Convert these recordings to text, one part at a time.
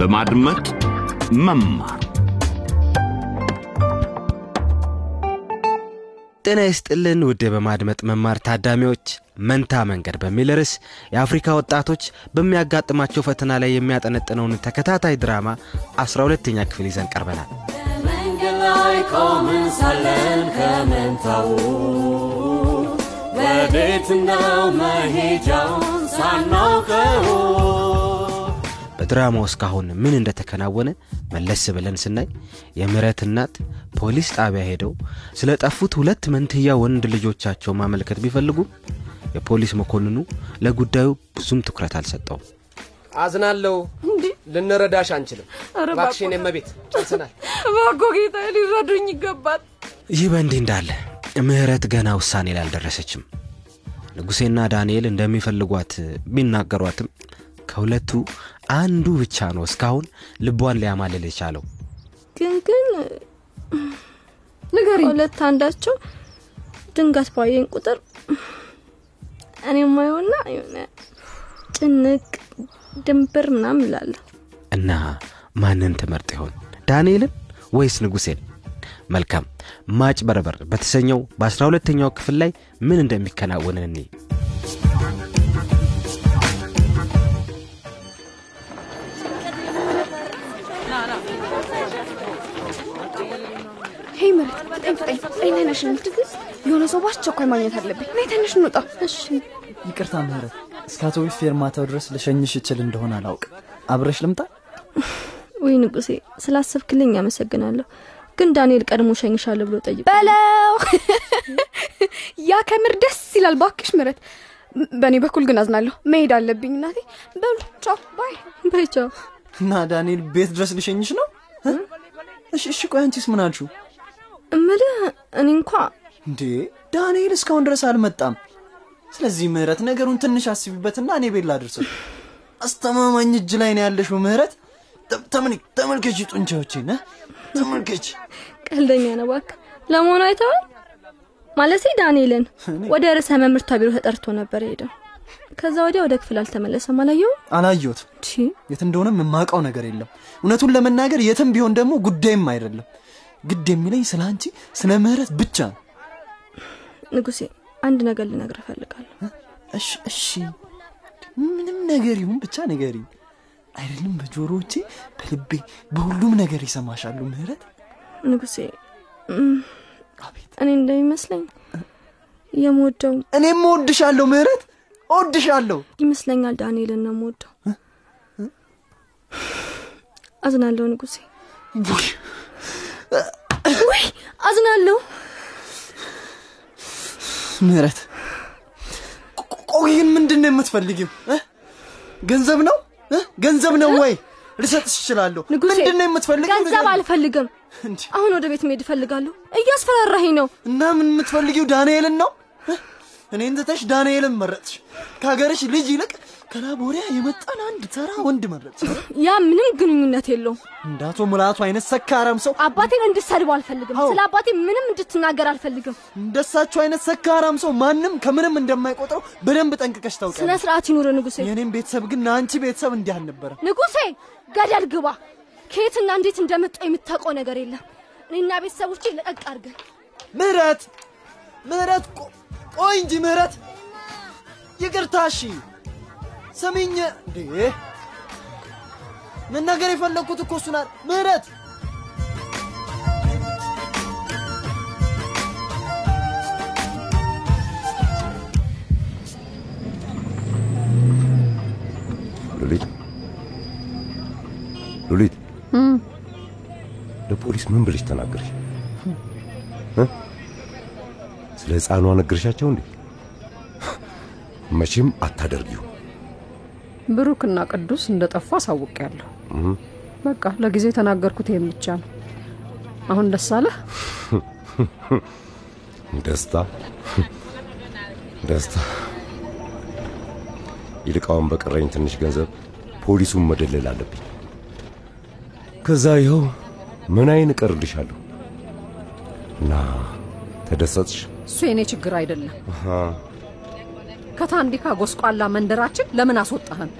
በማድመጥ መማር። ጤና ይስጥልን ውድ በማድመጥ መማር ታዳሚዎች መንታ መንገድ በሚል ርዕስ የአፍሪካ ወጣቶች በሚያጋጥማቸው ፈተና ላይ የሚያጠነጥነውን ተከታታይ ድራማ 12ተኛ ክፍል ይዘን ቀርበናል። መንገድ ላይ ቆምን ሳለን ከመንታው ወዴት ነው መሄጃውን ሳናውቀው በድራማው እስካሁን ምን እንደተከናወነ መለስ ብለን ስናይ የምረት እናት ፖሊስ ጣቢያ ሄደው ስለ ጠፉት ሁለት መንትያ ወንድ ልጆቻቸው ማመልከት ቢፈልጉ የፖሊስ መኮንኑ ለጉዳዩ ብዙም ትኩረት አልሰጠውም። አዝናለሁ። ልንረዳሽ አንችልም። እባክሽን የመቤት ጨርሰናል። እባክዎ ጌታ ሊረዱኝ ይገባል። ይህ በእንዲህ እንዳለ ምህረት ገና ውሳኔ ላይ አልደረሰችም። ንጉሴና ዳንኤል እንደሚፈልጓት ቢናገሯትም ከሁለቱ አንዱ ብቻ ነው እስካሁን ልቧን ሊያማልል የቻለው። ግን ግን ንገሪ ሁለት አንዳቸው ድንገት ባየኝ ቁጥር እኔ ማየውና የሆነ ጭንቅ ድንብር ምናምን እላለሁ እና ማንን ትመርጥ ይሆን? ዳንኤልን ወይስ ንጉሴን? መልካም ማጭበርበር በተሰኘው በአስራ ሁለተኛው ክፍል ላይ ምን እንደሚከናወን እኔ ፍጠኝ ነሽ የሆነ ሰው በአስቸኳይ ማግኘት አለብኝ። ነይ ትንሽ እንውጣ። እሺ። ይቅርታ ምህረት እስከ አውቶቡስ ፌርማታው ድረስ ልሸኝሽ እችል እንደሆነ አላውቅ አብረሽ ልምጣ? ወይ ንጉሴ ስላሰብክልኝ አመሰግናለሁ። ግን ዳንኤል ቀድሞ ሸኝሻለሁ ብሎ ጠይቅ በለው! ያ ከምር ደስ ይላል። ባክሽ ምረት በእኔ በኩል ግን አዝናለሁ። መሄድ አለብኝ። እናቴ በሉ ቻው ባይ። በቻ እና ዳንኤል ቤት ድረስ ልሸኝሽ ነው? እ? እሺ እሺ ቆይ አንቺስ ምን አልሹ እምልህ እኔ እንኳ እንዴ? ዳንኤል እስካሁን ድረስ አልመጣም። ስለዚህ ምህረት ነገሩን ትንሽ አስቢበትና እኔ ቤት ላድርሰው አስተማማኝ እጅ ላይ ነው ያለሽው ምህረት። ተ- ተመልክ- ተመልከቺ ጡንቻዎቼን እ? ተመልከቺ ቀልደኛ ነው እባክህ። ለመሆኑ አይተዋል ማለቴ ዳንኤልን ወደ ርዕሰ መምርቷ ቢሮ ተጠርቶ ነበር ሄደው ከዛ ወዲያ ወደ ክፍል አልተመለሰም። አላየውም አላየሁት የት እንደሆነም የማውቀው ነገር የለም። እውነቱን ለመናገር የትም ቢሆን ደግሞ ጉዳይም አይደለም ግድ የሚለኝ ስለ አንቺ ስለ ምህረት ብቻ ነው። ንጉሴ አንድ ነገር ልነግር እፈልጋለሁ። እሺ እሺ። ምንም ነገር ይሁን ብቻ ነገሪ አይደለም በጆሮዎቼ በልቤ በሁሉም ነገር ይሰማሻሉ። ምህረት? ንጉሴ እኔ እንደሚመስለኝ የምወደው እኔም እወድሻለሁ ምህረት። እወድሻለሁ። ይመስለኛል ዳንኤልን ነው የምወደው። አዝናለሁ ንጉሴ አዝናለሁ። ምህረት ቆይ ግን ምንድን ነው የምትፈልጊው? ገንዘብ ነው? ገንዘብ ነው ወይ? ልሰጥሽ እችላለሁ። ምንድን ነው የምትፈልጊው? ገንዘብ አልፈልግም። አሁን ወደ ቤት መሄድ እፈልጋለሁ። እያስፈራራኸኝ ነው። እና ምን የምትፈልጊው ዳንኤልን ነው? እኔን ትተሽ ዳንኤልን መረጥሽ። ከሀገርሽ ልጅ ይልቅ ከላቦሪያ የመጣን አንድ ተራ ወንድ መረጥሽ ያ ምንም ግንኙነት የለውም። እንደ አቶ ሙላቱ አይነት ሰካራም ሰው አባቴን እንድትሰድበው አልፈልግም። ስለ አባቴ ምንም እንድትናገር አልፈልግም። እንደሳቸው አይነት ሰካራም ሰው ማንም ከምንም እንደማይቆጥረው በደንብ ጠንቅቀሽ ስነ ታውቂያለሽ ስርዓት ይኑር ንጉሴ። የእኔም ቤተሰብ ግን ለአንቺ ቤተሰብ እንዲህ አልነበረም። ንጉሴ ገደል ግባ። ከየትና እንዴት እንደመጣ የምታውቀው ነገር የለም። እኔና ቤተሰቦቼ ለቀቅ አድርገን። ምህረት! ምህረት! ቆይ እንጂ ምህረት! ይቅርታ እሺ ሰሚኝ እንዴ? መናገር የፈለግኩት እኮ እሱን ምህረት! ሉሊት? ሉሊት? ለፖሊስ ምን ብለሽ ተናገርሽ? እ? ስለ ህፃኗ ነገርሻቸው እንዴ? መቼም አታደርጊው ብሩክና ቅዱስ እንደጠፉ አሳውቄያለሁ። በቃ ለጊዜ የተናገርኩት ይሄን ብቻ ነው። አሁን ደስ አለህ? ደስታ ደስታ ይልቃውን በቀረኝ ትንሽ ገንዘብ ፖሊሱን መደለል አለብኝ ከዛ ይኸው ምን አይን እቀርልሻለሁ እና ተደሰትሽ እሱ የኔ ችግር አይደለም። ከታንዲካ ጎስቋላ መንደራችን ለምን አስወጣህን?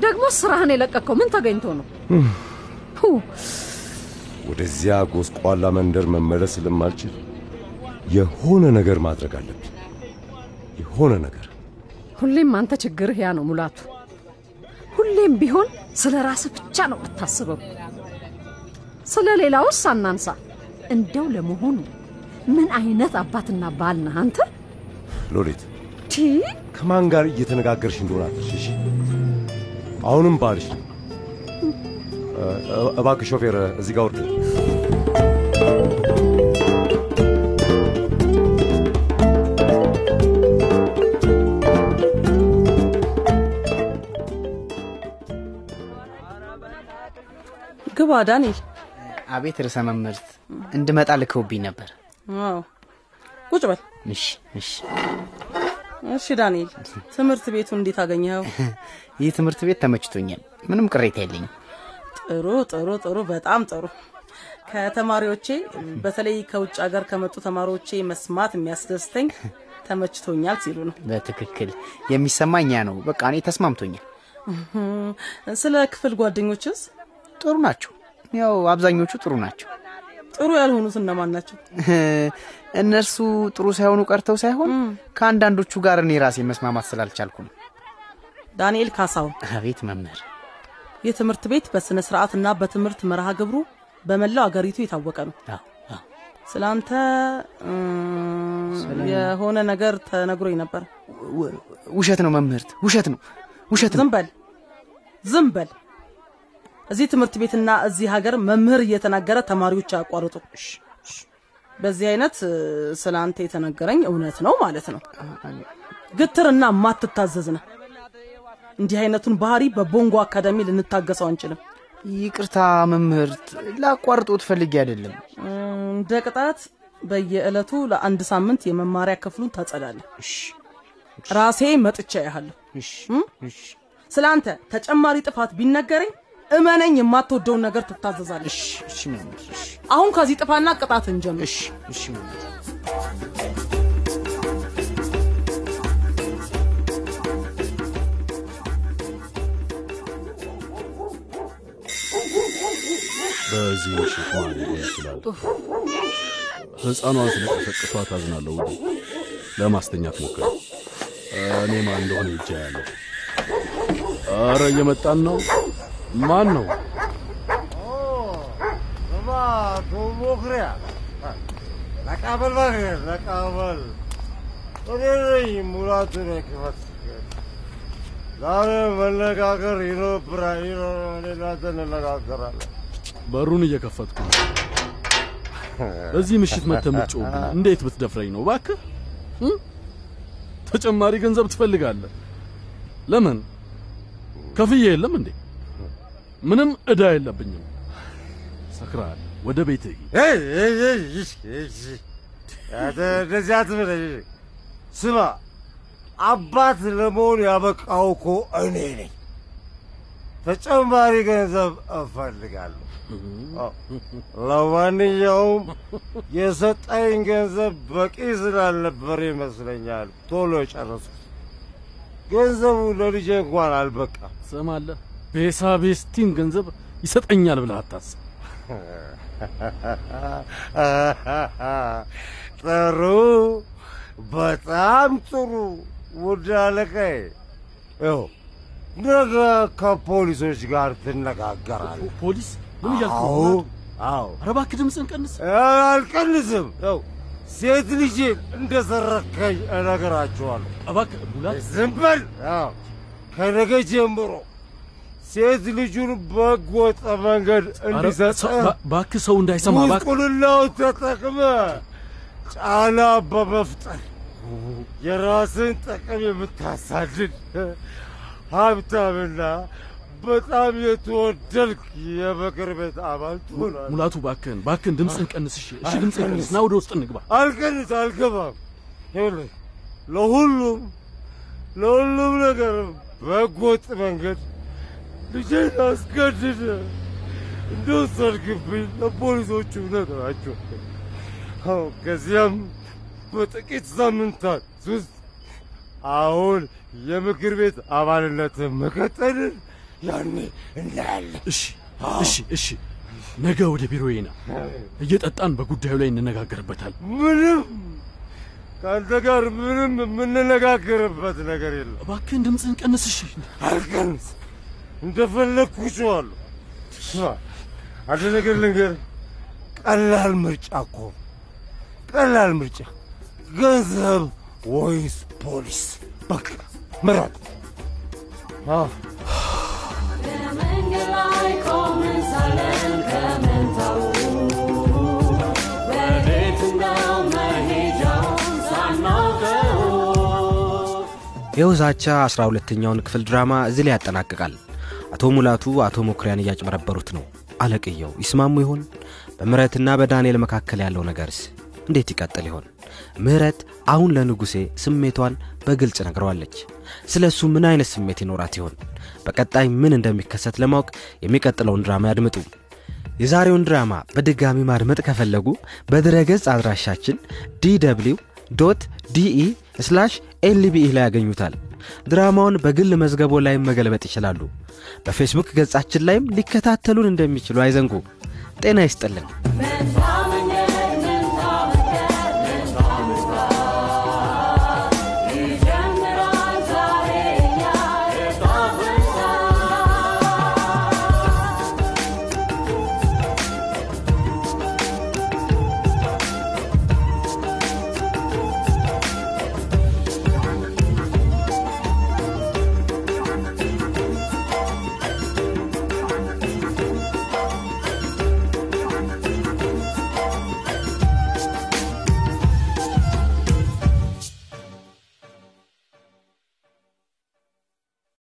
ደግሞ ስራህን የለቀቀው ምን ተገኝቶ ነው? ወደዚያ ጎስቋላ መንደር መመለስ ስለማልችል የሆነ ነገር ማድረግ አለብኝ። የሆነ ነገር ሁሌም አንተ ችግርህ ያ ነው ሙላቱ። ሁሌም ቢሆን ስለ ራስህ ብቻ ነው የምታስበው። ስለ ሌላውስ አናንሳ። እንደው ለመሆኑ ምን አይነት አባትና ባል ነህ አንተ? ሎሌት፣ ከማን ጋር እየተነጋገርሽ እንደሆነ አትርሺ። አሁንም ባልሽ ነው። እባክህ ሾፌር እዚህ ጋር ውርድ። ግባ ዳንኤል። አቤት ርዕሰ መምህርት፣ እንድመጣ ልከውብኝ ነበር። አዎ ቁጭ በል። እሺ እሺ። እሺ ዳንኤል፣ ትምህርት ቤቱ እንዴት አገኘኸው? ይህ ትምህርት ቤት ተመችቶኛል። ምንም ቅሬታ የለኝም። ጥሩ ጥሩ ጥሩ፣ በጣም ጥሩ። ከተማሪዎቼ በተለይ ከውጭ ሀገር ከመጡ ተማሪዎቼ መስማት የሚያስደስተኝ ተመችቶኛል ሲሉ ነው። በትክክል የሚሰማኝ ያ ነው። በቃ እኔ ተስማምቶኛል። ስለ ክፍል ጓደኞችስ? ጥሩ ናቸው። ያው አብዛኞቹ ጥሩ ናቸው። ጥሩ ያልሆኑት እነማን ናቸው? እነርሱ ጥሩ ሳይሆኑ ቀርተው ሳይሆን ከአንዳንዶቹ ጋር እኔ ራሴ መስማማት ስላልቻልኩ ነው። ዳንኤል ካሳሁን፣ አቤት መምህር። ይህ ትምህርት ቤት በስነ ስርዓትና በትምህርት መርሃ ግብሩ በመላው አገሪቱ የታወቀ ነው። ስለ አንተ የሆነ ነገር ተነግሮኝ ነበር። ውሸት ነው መምህርት፣ ውሸት ነው፣ ውሸት ነው። ዝም በል ዝም በል። እዚህ ትምህርት ቤትና እዚህ ሀገር መምህር እየተናገረ ተማሪዎች አያቋርጡ። በዚህ አይነት ስለ አንተ የተነገረኝ እውነት ነው ማለት ነው። ግትርና ማትታዘዝ ነህ። እንዲህ አይነቱን ባህሪ በቦንጎ አካዳሚ ልንታገሰው አንችልም። ይቅርታ መምህርት፣ ላቋርጦት ፈልጌ አይደለም። እንደ ቅጣት በየዕለቱ ለአንድ ሳምንት የመማሪያ ክፍሉን ታጸዳለህ። ራሴ መጥቻ ያሃለሁ። ስለ አንተ ተጨማሪ ጥፋት ቢነገረኝ እመነኝ የማትወደውን ነገር ትታዘዛለህ። እሺ አሁን ከዚህ ጥፋና ቅጣት እንጀምር። እሺ፣ እሺ በዚህ ሊሆን ይችላል? ሕፃኗን ስለቀሰቀሷት አዝናለሁ። ውዴ ለማስተኛት ሞክር። እኔ ማን እንደሆነ ይጃ ያለው። አረ እየመጣን ነው። ማን ነው? ለቃበል እባክህ ለቃበል እኔ ነኝ ሙላቱ ነኝ ክፈት ዛሬ መነጋገር ይኖብራል ይኖር እኔ እናንተ እንነጋገራለን በሩን እየከፈትኩ በዚህ ምሽት መተህ የምትጮህብኝ እንዴት ብትደፍረኝ ነው? እባክህ? ተጨማሪ ገንዘብ ትፈልጋለህ? ለምን? ከፍዬ የለም እንዴ? ምንም ዕዳ የለብኝም። ሰክራል። ወደ ሂድ። እንደዚህ አትበለኝ ስማ አባት ለመሆን ያበቃው እኮ እኔ ነኝ ተጨማሪ ገንዘብ እፈልጋለሁ ለማንኛውም የሰጠኝ ገንዘብ በቂ ስላልነበር ይመስለኛል ቶሎ የጨረስኩት። ገንዘቡ ለልጄ እንኳን አልበቃም። ትሰማለህ? ቤሳ ቤስቲን ገንዘብ ይሰጠኛል ብለህ አታስብ። ጥሩ፣ በጣም ጥሩ ውድ አለቃዬ። ይኸው ነገ ከፖሊሶች ጋር ትነጋገራለህ። ፖሊስ ምን እያልክ ነው? አዎ ኧረ እባክህ ድምፅህን ቀንስ። አልቀንስም። ሴት ልጄን እንደሰረከኝ እነግራችኋለሁ። እባክህ ሙላት፣ ዝም በል። ከነገ ጀምሮ ሴት ልጁን በሕገወጥ መንገድ ኧረ እንዲሰጥ ሰው- እባ- እባክህ ሰው እንዳይሰማ እባክህ። ጉስቁልናውን ተጠቅመ ጫና በመፍጠር የራስን ጥቅም የምታሳድድ ሀብታምና በጣም የተወደድክ የምክር ቤት አባል ትሆናለህ። ሙላቱ እባክህን እባክህን ድምፅህን ቀንስ። እሺ እሺ፣ ድምፅህን ቀንስ። ና ወደ ውስጥ እንግባ። አልቀንስ አልገባም። ይኸውልህ ለሁሉም ለሁሉም ነገር በሕገወጥ መንገድ ልጄን አስገድደ እንደወሰድክብኝ ለፖሊሶቹ ነገራቸው። ከዚያም በጥቂት ሳምንታት ውስጥ አሁን የምክር ቤት አባልነትን መቀጠልን ያኔ እናያለን። እሺ እሺ እሺ። ነገ ወደ ቢሮዬ ና። እየጠጣን በጉዳዩ ላይ እንነጋገርበታል። ምንም ከአንተ ጋር ምንም የምንነጋገርበት ነገር የለም። እባክህን ድምፅህን ቀንስ። እሺ አልቀንስ፣ እንደፈለግኩ እጮኻለሁ። ስማ፣ አንድ ነገር ልንገርህ፣ ቀላል ምርጫ እኮ ቀላል ምርጫ፣ ገንዘብ ወይስ ፖሊስ? በቃ ምረጥ። መንገድ ላይ ቆመን ሳለን ከመንታው ወዴት ነው መሄጃውን ሳናውቀው ይኸው ዛቻ አስራ ሁለተኛውን ክፍል ድራማ እዚህ ላይ ያጠናቅቃል። አቶ ሙላቱ አቶ መኩሪያን እያጭበረበሩት ነው። አለቅየው ይስማሙ ይሆን? በምህረትና በዳንኤል መካከል ያለው ነገርስ እንዴት ይቀጥል ይሆን? ምህረት አሁን ለንጉሴ ስሜቷን በግልጽ ነግረዋለች። ስለ እሱ ምን አይነት ስሜት ይኖራት ይሆን? በቀጣይ ምን እንደሚከሰት ለማወቅ የሚቀጥለውን ድራማ ያድምጡ። የዛሬውን ድራማ በድጋሚ ማድመጥ ከፈለጉ በድረገጽ አድራሻችን DW dot de slash LBE ላይ ያገኙታል። ድራማውን በግል መዝገቦ ላይም መገልበጥ ይችላሉ። በፌስቡክ ገጻችን ላይም ሊከታተሉን እንደሚችሉ አይዘንጉ። ጤና ይስጥልን።